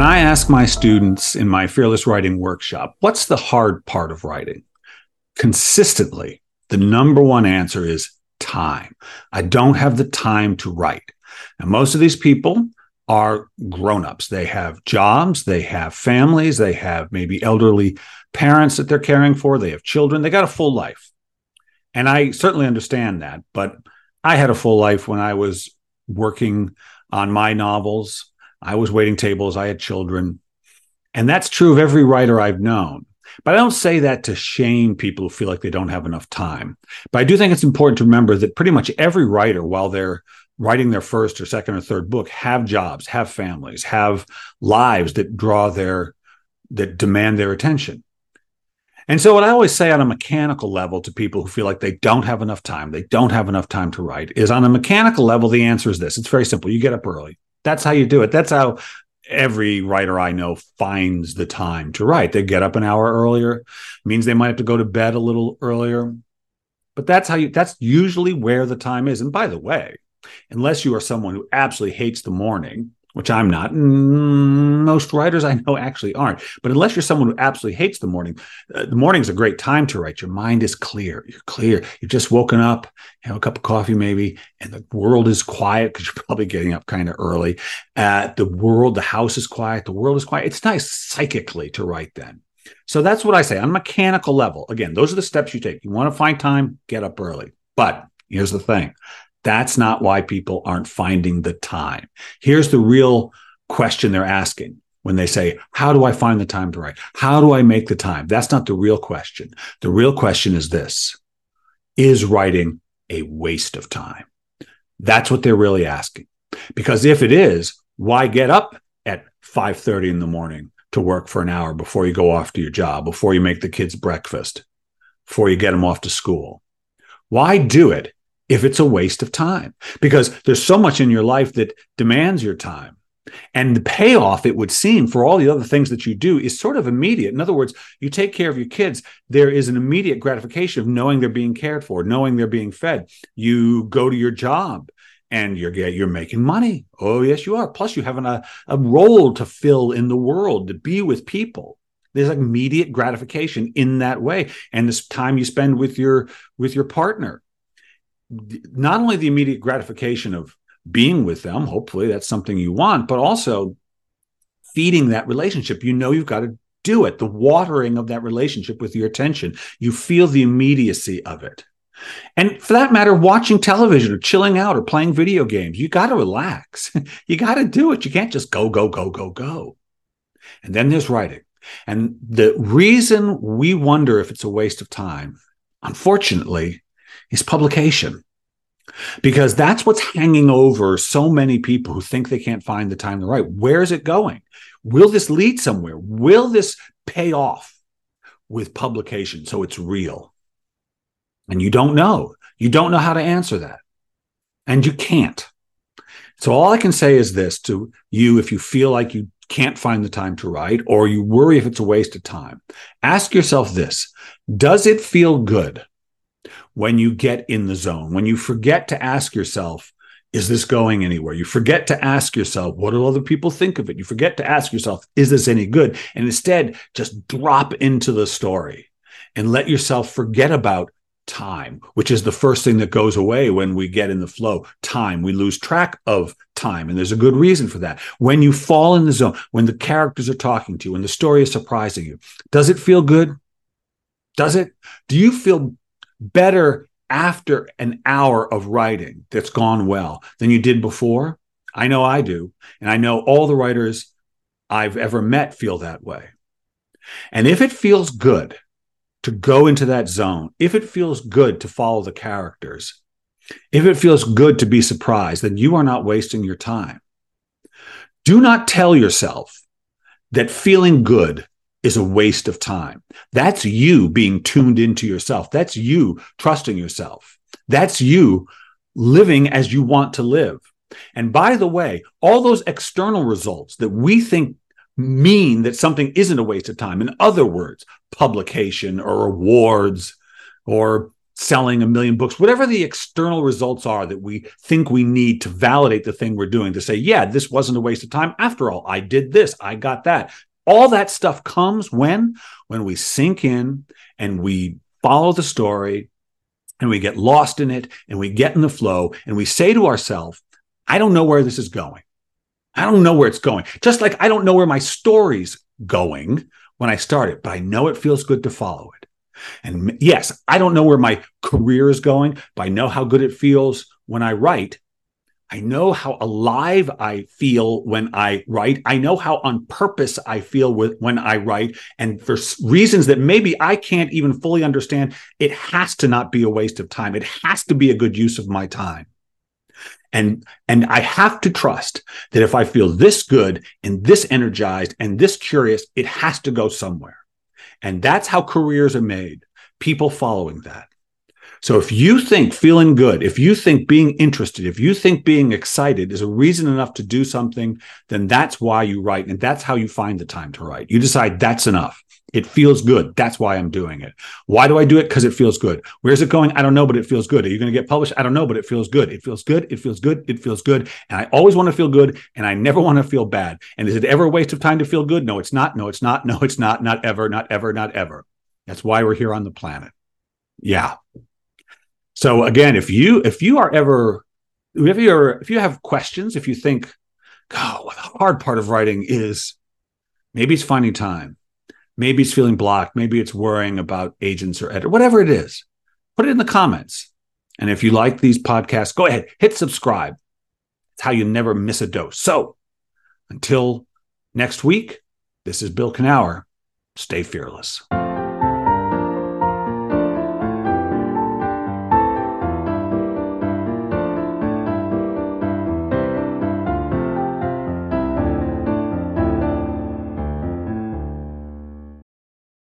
When I ask my students in my fearless writing workshop, what's the hard part of writing? Consistently, the number one answer is time. I don't have the time to write. And most of these people are grown-ups. They have jobs, they have families, they have maybe elderly parents that they're caring for, they have children, they got a full life. And I certainly understand that, but I had a full life when I was working on my novels. I was waiting tables, I had children. And that's true of every writer I've known. But I don't say that to shame people who feel like they don't have enough time. But I do think it's important to remember that pretty much every writer, while they're writing their first or second or third book, have jobs, have families, have lives that draw their, that demand their attention. And so, what I always say on a mechanical level to people who feel like they don't have enough time, they don't have enough time to write, is on a mechanical level, the answer is this it's very simple. You get up early. That's how you do it. That's how every writer I know finds the time to write. They get up an hour earlier, means they might have to go to bed a little earlier. But that's how you, that's usually where the time is. And by the way, unless you are someone who absolutely hates the morning, which I'm not. Most writers I know actually aren't. But unless you're someone who absolutely hates the morning, uh, the morning is a great time to write. Your mind is clear. You're clear. You've just woken up, have a cup of coffee maybe, and the world is quiet because you're probably getting up kind of early. Uh, the world, the house is quiet. The world is quiet. It's nice psychically to write then. So that's what I say on mechanical level. Again, those are the steps you take. You want to find time, get up early. But here's the thing that's not why people aren't finding the time. Here's the real question they're asking when they say, How do I find the time to write? How do I make the time? That's not the real question. The real question is this Is writing a waste of time? That's what they're really asking. Because if it is, why get up at 5:30 in the morning to work for an hour before you go off to your job, before you make the kids breakfast, before you get them off to school? Why do it if it's a waste of time because there's so much in your life that demands your time. And the payoff, it would seem, for all the other things that you do is sort of immediate. In other words, you take care of your kids, there is an immediate gratification of knowing they're being cared for, knowing they're being fed. You go to your job and you're you're making money. Oh, yes, you are. Plus, you have an, a, a role to fill in the world, to be with people. There's immediate gratification in that way. And this time you spend with your with your partner not only the immediate gratification of being with them, hopefully that's something you want, but also feeding that relationship. You know, you've got to do it, the watering of that relationship with your attention. You feel the immediacy of it. And for that matter, watching television or chilling out or playing video games, you got to relax. you got to do it. You can't just go, go, go, go, go. And then there's writing. And the reason we wonder if it's a waste of time, unfortunately, is publication. Because that's what's hanging over so many people who think they can't find the time to write. Where is it going? Will this lead somewhere? Will this pay off with publication so it's real? And you don't know. You don't know how to answer that. And you can't. So all I can say is this to you if you feel like you can't find the time to write or you worry if it's a waste of time. Ask yourself this Does it feel good when you get in the zone, when you forget to ask yourself, is this going anywhere? You forget to ask yourself, what do other people think of it? You forget to ask yourself, is this any good? And instead, just drop into the story and let yourself forget about time, which is the first thing that goes away when we get in the flow. Time, we lose track of time. And there's a good reason for that. When you fall in the zone, when the characters are talking to you, when the story is surprising you, does it feel good? Does it? Do you feel better after an hour of writing that's gone well than you did before? I know I do. And I know all the writers I've ever met feel that way. And if it feels good to go into that zone, if it feels good to follow the characters, if it feels good to be surprised, then you are not wasting your time. Do not tell yourself that feeling good is a waste of time. That's you being tuned into yourself. That's you trusting yourself. That's you living as you want to live. And by the way, all those external results that we think mean that something isn't a waste of time, in other words, publication or awards or selling a million books, whatever the external results are that we think we need to validate the thing we're doing to say, yeah, this wasn't a waste of time. After all, I did this, I got that. All that stuff comes when when we sink in and we follow the story and we get lost in it and we get in the flow and we say to ourselves, I don't know where this is going. I don't know where it's going. Just like I don't know where my story's going when I start it, but I know it feels good to follow it. And yes, I don't know where my career is going, but I know how good it feels when I write. I know how alive I feel when I write. I know how on purpose I feel with, when I write. And for reasons that maybe I can't even fully understand, it has to not be a waste of time. It has to be a good use of my time. And, and I have to trust that if I feel this good and this energized and this curious, it has to go somewhere. And that's how careers are made. People following that. So if you think feeling good, if you think being interested, if you think being excited is a reason enough to do something, then that's why you write. And that's how you find the time to write. You decide that's enough. It feels good. That's why I'm doing it. Why do I do it? Because it feels good. Where's it going? I don't know, but it feels good. Are you going to get published? I don't know, but it feels good. It feels good. It feels good. It feels good. And I always want to feel good and I never want to feel bad. And is it ever a waste of time to feel good? No, it's not. No, it's not. No, it's not. Not ever. Not ever. Not ever. That's why we're here on the planet. Yeah. So again, if you if you are ever if you are if you have questions, if you think, oh, the hard part of writing is maybe it's finding time Maybe it's feeling blocked. Maybe it's worrying about agents or editor, whatever it is. Put it in the comments. And if you like these podcasts, go ahead, hit subscribe. It's how you never miss a dose. So until next week, this is Bill Kenower. Stay fearless.